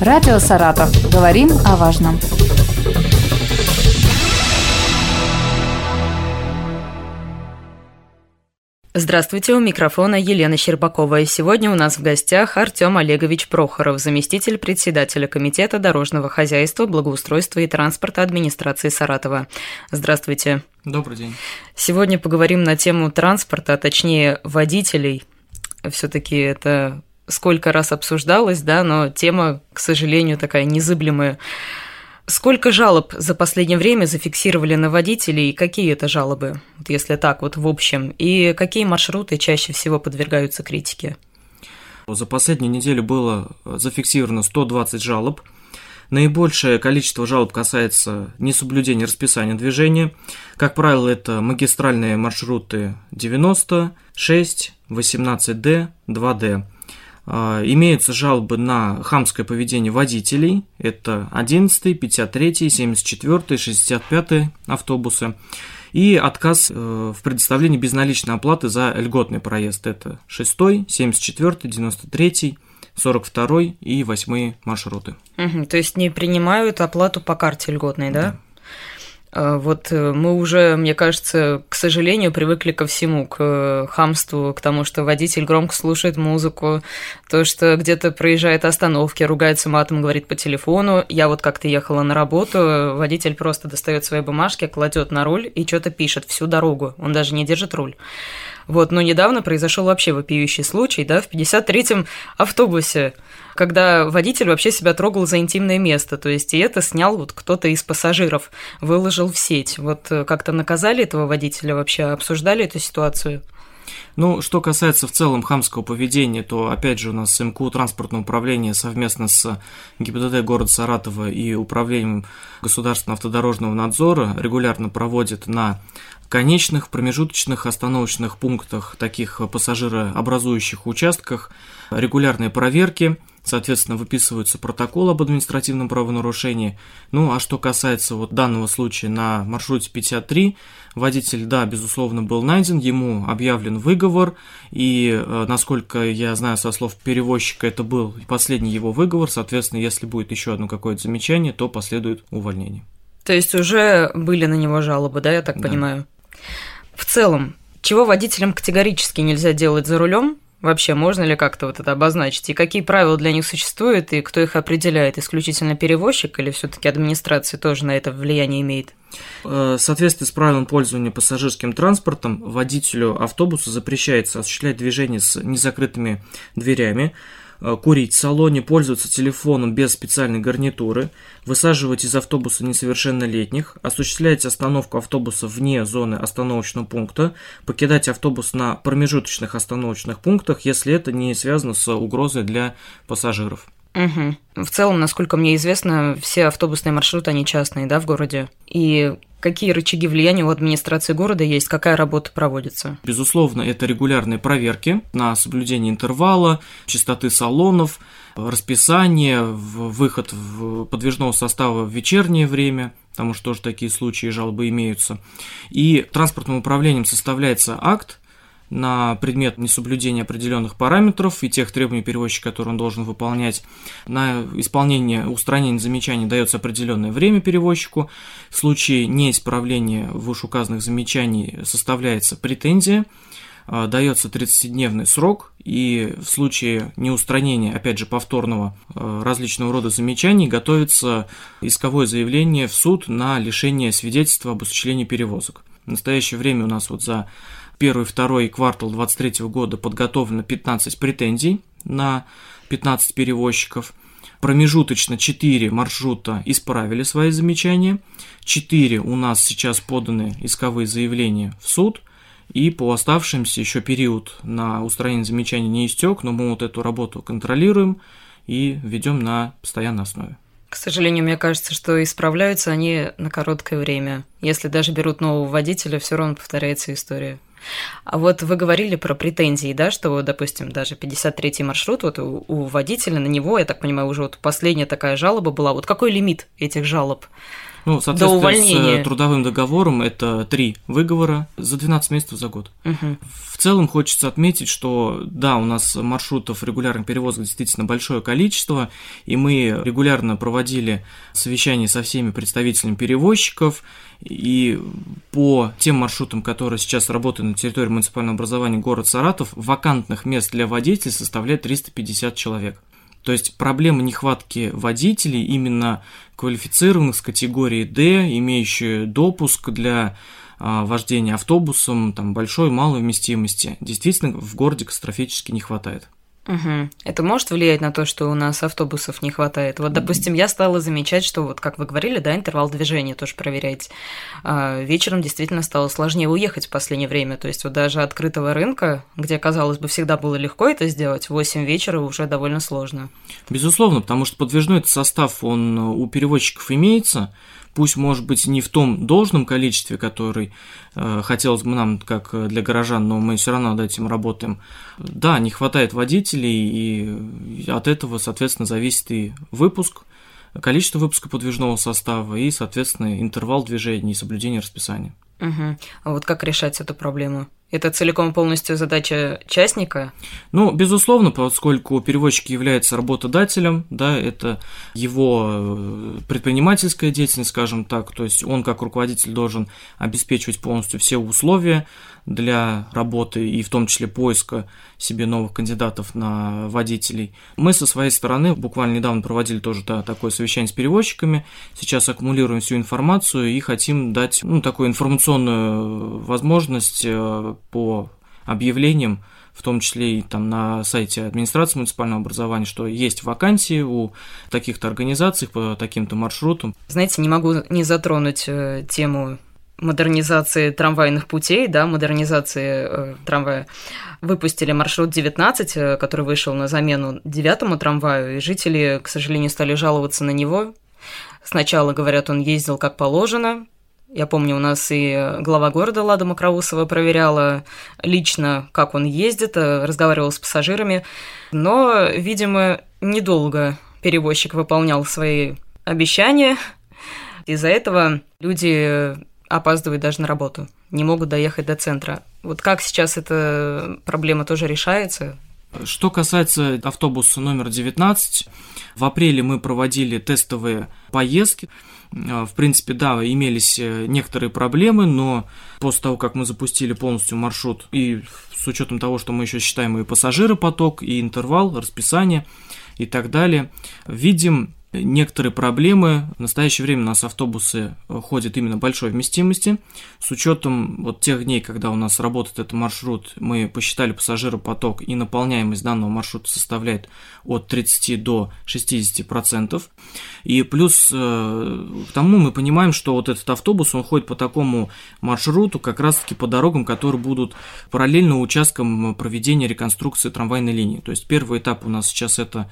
Радио «Саратов». Говорим о важном. Здравствуйте, у микрофона Елена Щербакова. И сегодня у нас в гостях Артем Олегович Прохоров, заместитель председателя Комитета дорожного хозяйства, благоустройства и транспорта администрации Саратова. Здравствуйте. Добрый день. Сегодня поговорим на тему транспорта, а точнее водителей. Все-таки это сколько раз обсуждалось, да, но тема, к сожалению, такая незыблемая. Сколько жалоб за последнее время зафиксировали на водителей и какие это жалобы, вот если так вот в общем, и какие маршруты чаще всего подвергаются критике? За последнюю неделю было зафиксировано 120 жалоб. Наибольшее количество жалоб касается несоблюдения расписания движения. Как правило, это магистральные маршруты 90, 6, 18D, 2D. А, имеются жалобы на хамское поведение водителей. Это 11, 53, 74, 65 автобусы. И отказ э, в предоставлении безналичной оплаты за льготный проезд. Это 6, 74, 93, 42 и 8 маршруты. Угу, то есть не принимают оплату по карте льготной, да? да. А, вот э, мы уже, мне кажется, сожалению, привыкли ко всему, к э, хамству, к тому, что водитель громко слушает музыку, то, что где-то проезжает остановки, ругается матом, говорит по телефону. Я вот как-то ехала на работу, водитель просто достает свои бумажки, кладет на руль и что-то пишет всю дорогу. Он даже не держит руль. Вот, но недавно произошел вообще вопиющий случай, да, в 53-м автобусе, когда водитель вообще себя трогал за интимное место, то есть и это снял вот кто-то из пассажиров, выложил в сеть. Вот э, как-то наказали этого водителя вообще, обсуждали эту ситуацию? Ну, что касается в целом хамского поведения, то, опять же, у нас МКУ транспортное управление совместно с ГИБДД города Саратова и Управлением государственного автодорожного надзора регулярно проводит на конечных, промежуточных, остановочных пунктах, таких пассажирообразующих участках, регулярные проверки, соответственно, выписываются протокол об административном правонарушении. Ну, а что касается вот данного случая на маршруте 53, водитель, да, безусловно, был найден, ему объявлен выговор, и, э, насколько я знаю со слов перевозчика, это был последний его выговор, соответственно, если будет еще одно какое-то замечание, то последует увольнение. То есть уже были на него жалобы, да, я так да. понимаю? В целом, чего водителям категорически нельзя делать за рулем? Вообще, можно ли как-то вот это обозначить? И какие правила для них существуют, и кто их определяет? Исключительно перевозчик или все таки администрация тоже на это влияние имеет? Э, в соответствии с правилом пользования пассажирским транспортом, водителю автобуса запрещается осуществлять движение с незакрытыми дверями, курить в салоне, пользоваться телефоном без специальной гарнитуры, высаживать из автобуса несовершеннолетних, осуществлять остановку автобуса вне зоны остановочного пункта, покидать автобус на промежуточных остановочных пунктах, если это не связано с угрозой для пассажиров. Угу. В целом, насколько мне известно, все автобусные маршруты, они частные, да, в городе? И какие рычаги влияния у администрации города есть, какая работа проводится? Безусловно, это регулярные проверки на соблюдение интервала, частоты салонов, расписание, выход в подвижного состава в вечернее время, потому что тоже такие случаи жалобы имеются. И транспортным управлением составляется акт, на предмет несоблюдения определенных параметров и тех требований перевозчика, которые он должен выполнять. На исполнение, устранение замечаний дается определенное время перевозчику. В случае неисправления вышеуказанных замечаний составляется претензия, а, дается 30-дневный срок, и в случае неустранения, опять же, повторного а, различного рода замечаний, готовится исковое заявление в суд на лишение свидетельства об осуществлении перевозок. В настоящее время у нас вот за первый, второй квартал 2023 года подготовлено 15 претензий на 15 перевозчиков. Промежуточно 4 маршрута исправили свои замечания. 4 у нас сейчас поданы исковые заявления в суд. И по оставшимся еще период на устранение замечаний не истек, но мы вот эту работу контролируем и ведем на постоянной основе. К сожалению, мне кажется, что исправляются они на короткое время. Если даже берут нового водителя, все равно повторяется история. А вот вы говорили про претензии, да, что, допустим, даже 53-й маршрут, вот у, у водителя на него, я так понимаю, уже вот последняя такая жалоба была. Вот какой лимит этих жалоб? Ну, до увольнения. с трудовым договором это три выговора за 12 месяцев за год. Угу. В целом хочется отметить, что да, у нас маршрутов регулярных перевозок действительно большое количество, и мы регулярно проводили совещания со всеми представителями перевозчиков, и по тем маршрутам, которые сейчас работают на территории муниципального образования город Саратов, вакантных мест для водителей составляет 350 человек. То есть проблема нехватки водителей, именно квалифицированных с категории D, имеющие допуск для а, вождения автобусом, там, большой, малой вместимости, действительно в городе катастрофически не хватает. Угу. Это может влиять на то, что у нас автобусов не хватает? Вот, допустим, я стала замечать, что вот, как вы говорили, да, интервал движения тоже проверяете. А вечером действительно стало сложнее уехать в последнее время. То есть вот даже открытого рынка, где, казалось бы, всегда было легко это сделать, в 8 вечера уже довольно сложно. Безусловно, потому что подвижной состав, он у перевозчиков имеется, пусть, может быть, не в том должном количестве, который э, хотелось бы нам, как для горожан, но мы все равно над этим работаем. Да, не хватает водителей, и от этого, соответственно, зависит и выпуск, количество выпуска подвижного состава и, соответственно, интервал движения и соблюдение расписания. Угу. А вот как решать эту проблему? Это целиком полностью задача частника? Ну, безусловно, поскольку переводчик является работодателем, да, это его э, предпринимательская деятельность, скажем так, то есть он как руководитель должен обеспечивать полностью все условия для работы и в том числе поиска себе новых кандидатов на водителей. Мы со своей стороны буквально недавно проводили тоже да, такое совещание с перевозчиками. Сейчас аккумулируем всю информацию и хотим дать ну, такую информационную возможность э, по объявлениям, в том числе и там на сайте администрации муниципального образования, что есть вакансии у таких-то организаций по таким-то маршрутам. Знаете, не могу не затронуть э, тему модернизации трамвайных путей, да, модернизации э, трамвая, выпустили маршрут 19, э, который вышел на замену девятому трамваю, и жители, к сожалению, стали жаловаться на него. Сначала, говорят, он ездил как положено. Я помню, у нас и глава города Лада Макроусова проверяла лично, как он ездит, э, разговаривал с пассажирами. Но, видимо, недолго перевозчик выполнял свои обещания. Из-за этого люди опаздывают даже на работу, не могут доехать до центра. Вот как сейчас эта проблема тоже решается? Что касается автобуса номер 19, в апреле мы проводили тестовые поездки. В принципе, да, имелись некоторые проблемы, но после того, как мы запустили полностью маршрут, и с учетом того, что мы еще считаем и пассажиропоток, и интервал, расписание и так далее, видим некоторые проблемы. В настоящее время у нас автобусы э, ходят именно большой вместимости. С учетом вот тех дней, когда у нас работает этот маршрут, мы посчитали пассажиропоток и наполняемость данного маршрута составляет от 30 до 60 процентов. И плюс э, к тому мы понимаем, что вот этот автобус, он ходит по такому маршруту, как раз-таки по дорогам, которые будут параллельно участкам проведения реконструкции трамвайной линии. То есть первый этап у нас сейчас это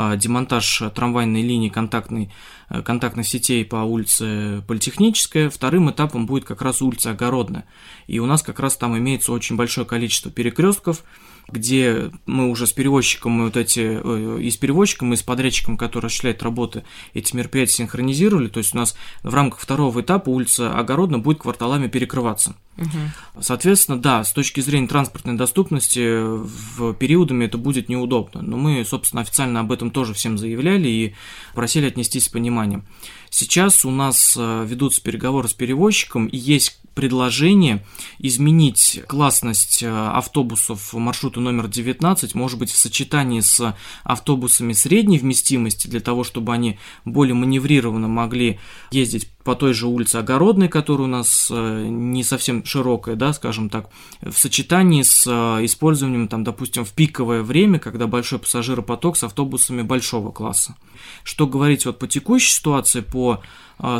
а, демонтаж трамвайной линии контактной, э, контактных сетей по улице Политехническая. Вторым этапом будет как раз улица Огородная. И у нас как раз там имеется очень большое количество перекрестков, где мы уже с перевозчиком, мы вот эти, э, и с перевозчиком, и с подрядчиком, который осуществляет работы, эти мероприятия синхронизировали. То есть у нас в рамках второго этапа улица Огородная будет кварталами перекрываться. Угу. Соответственно, да, с точки зрения транспортной доступности в периодами это будет неудобно. Но мы, собственно, официально об этом тоже всем заявляли и просили отнестись с пониманием. Сейчас у нас э, ведутся переговоры с перевозчиком, и есть предложение изменить классность э, автобусов маршрута номер 19, может быть, в сочетании с автобусами средней вместимости, для того, чтобы они более маневрированно могли ездить по той же улице Огородной, которая у нас э, не совсем широкая, да, скажем так, в сочетании с э, использованием, там, допустим, в пиковое время, когда большой пассажиропоток с автобусами большого класса. Что говорить вот по текущей ситуации, по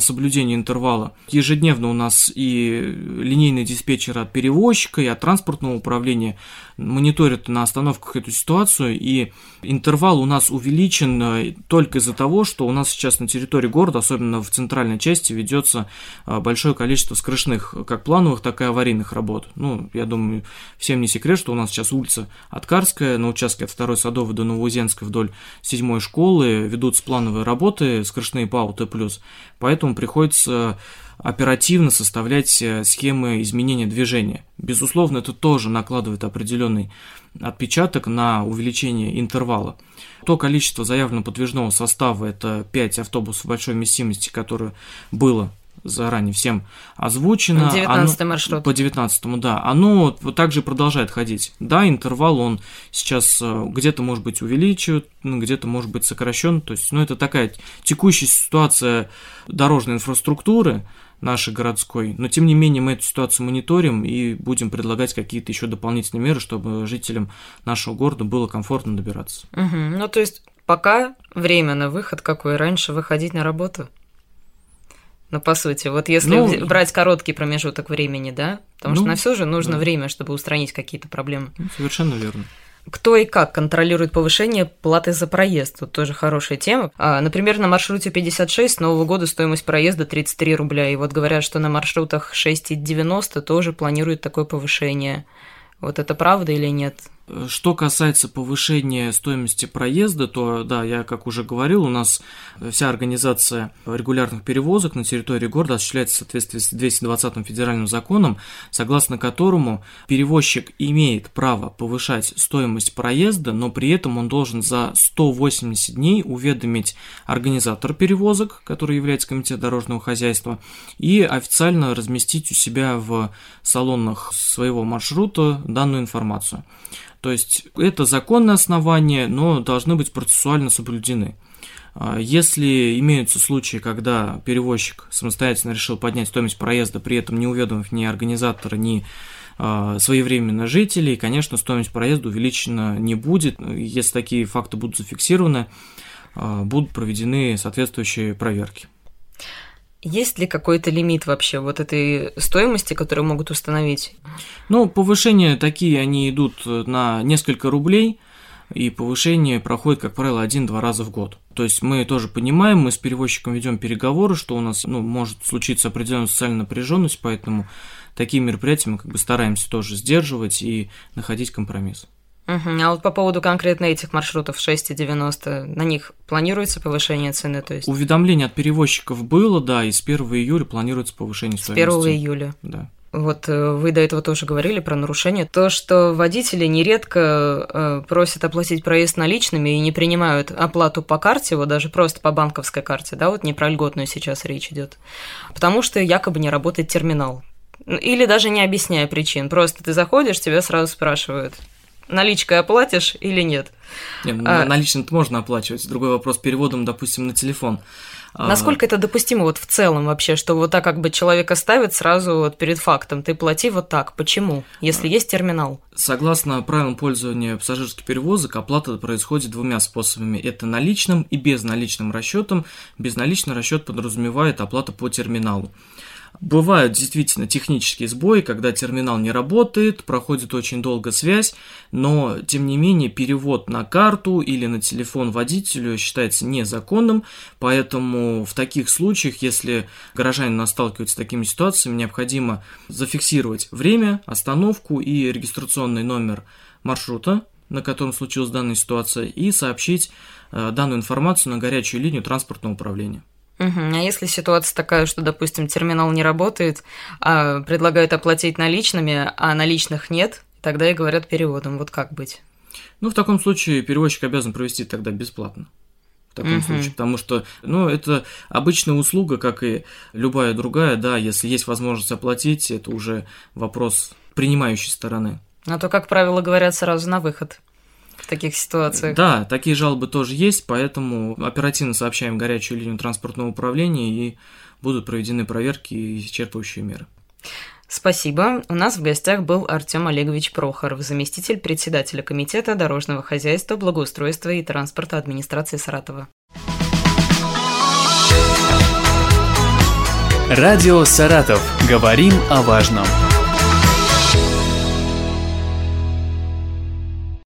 соблюдению интервала. Ежедневно у нас и линейные диспетчеры от перевозчика и от транспортного управления мониторят на остановках эту ситуацию, и интервал у нас увеличен э, только из-за того, что у нас сейчас на территории города, особенно в центральной части, ведется э, большое количество скрышных, как плановых, так и аварийных работ. Ну, я думаю, всем не секрет, что у нас сейчас улица Откарская, на участке от 2 Садовой до Новоузенской вдоль 7 школы ведутся плановые работы, скрышные ПАУ Т+, поэтому приходится оперативно составлять э, схемы изменения движения. Безусловно, это тоже накладывает определенный отпечаток на увеличение интервала. То количество заявленного подвижного состава, это 5 автобусов большой вместимости, которое было заранее всем озвучено. 19 маршрут. По 19 да. Оно также продолжает ходить. Да, интервал он сейчас э, где-то, может быть, увеличивает, ну, где-то, может быть, сокращен. То есть, ну, это такая текущая ситуация дорожной инфраструктуры, нашей городской. Но тем не менее мы эту ситуацию мониторим и будем предлагать какие-то еще дополнительные меры, чтобы жителям нашего города было комфортно добираться. Угу. Ну то есть пока время на выход какой раньше выходить на работу. Ну, по сути, вот если ну, брать короткий промежуток времени, да, потому ну, что на все же нужно да. время, чтобы устранить какие-то проблемы. Ну, совершенно верно. Кто и как контролирует повышение платы за проезд? Тут тоже хорошая тема. А, например, на маршруте 56 с Нового года стоимость проезда 33 рубля. И вот говорят, что на маршрутах 6 и 90 тоже планируют такое повышение. Вот это правда или нет? Что касается повышения стоимости проезда, то, да, я как уже говорил, у нас вся организация регулярных перевозок на территории города осуществляется в соответствии с 220 федеральным законом, согласно которому перевозчик имеет право повышать стоимость проезда, но при этом он должен за 180 дней уведомить организатор перевозок, который является комитет дорожного хозяйства, и официально разместить у себя в салонах своего маршрута данную информацию. То есть это законное основание, но должны быть процессуально соблюдены. А, если имеются случаи, когда перевозчик самостоятельно решил поднять стоимость проезда, при этом не уведомив ни организатора, ни а, своевременно жителей, конечно, стоимость проезда увеличена не будет. Если такие факты будут зафиксированы, а, будут проведены соответствующие проверки. Есть ли какой-то лимит вообще вот этой стоимости, которую могут установить? Ну, повышения такие, они идут на несколько рублей, и повышение проходит, как правило, один-два раза в год. То есть мы тоже понимаем, мы с перевозчиком ведем переговоры, что у нас ну, может случиться определенная социальная напряженность, поэтому такие мероприятия мы как бы стараемся тоже сдерживать и находить компромисс. Угу. А вот по поводу конкретно этих маршрутов 6,90, на них планируется повышение цены? То есть... Уведомление от перевозчиков было, да, и с 1 июля планируется повышение стоимости. С 1 июля? Да. Вот э, вы до этого тоже говорили про нарушение. То, что водители нередко э, просят оплатить проезд наличными и не принимают оплату по карте, вот даже просто по банковской карте, да, вот не про льготную сейчас речь идет, потому что якобы не работает терминал. Или даже не объясняя причин. Просто ты заходишь, тебя сразу спрашивают, наличкой оплатишь или нет. Не, ну, а, наличным можно оплачивать. Другой вопрос переводом, допустим, на телефон. А, Насколько это допустимо вот в целом вообще, что вот так как бы человека ставит сразу вот перед фактом, ты плати вот так, почему, если есть терминал? Согласно правилам пользования пассажирских перевозок, оплата происходит двумя способами. Это наличным и безналичным расчетом. Безналичный расчет подразумевает оплату по терминалу. Бывают действительно технические сбои, когда терминал не работает, проходит очень долго связь, но тем не менее перевод на карту или на телефон водителю считается незаконным, поэтому в таких случаях, если горожанин сталкивается с такими ситуациями, необходимо зафиксировать время, остановку и регистрационный номер маршрута, на котором случилась данная ситуация, и сообщить э, данную информацию на горячую линию транспортного управления. Угу. А если ситуация такая, что, допустим, терминал не работает, а предлагают оплатить наличными, а наличных нет, тогда и говорят переводом. Вот как быть? Ну, в таком случае переводчик обязан провести тогда бесплатно. В таком угу. случае, потому что, ну, это обычная услуга, как и любая другая, да, если есть возможность оплатить, это уже вопрос принимающей стороны. А то, как правило, говорят сразу на выход таких ситуациях. Да, такие жалобы тоже есть, поэтому оперативно сообщаем горячую линию транспортного управления и будут проведены проверки и исчерпывающие меры. Спасибо. У нас в гостях был Артем Олегович Прохоров, заместитель председателя Комитета дорожного хозяйства, благоустройства и транспорта администрации Саратова. Радио «Саратов». Говорим о важном.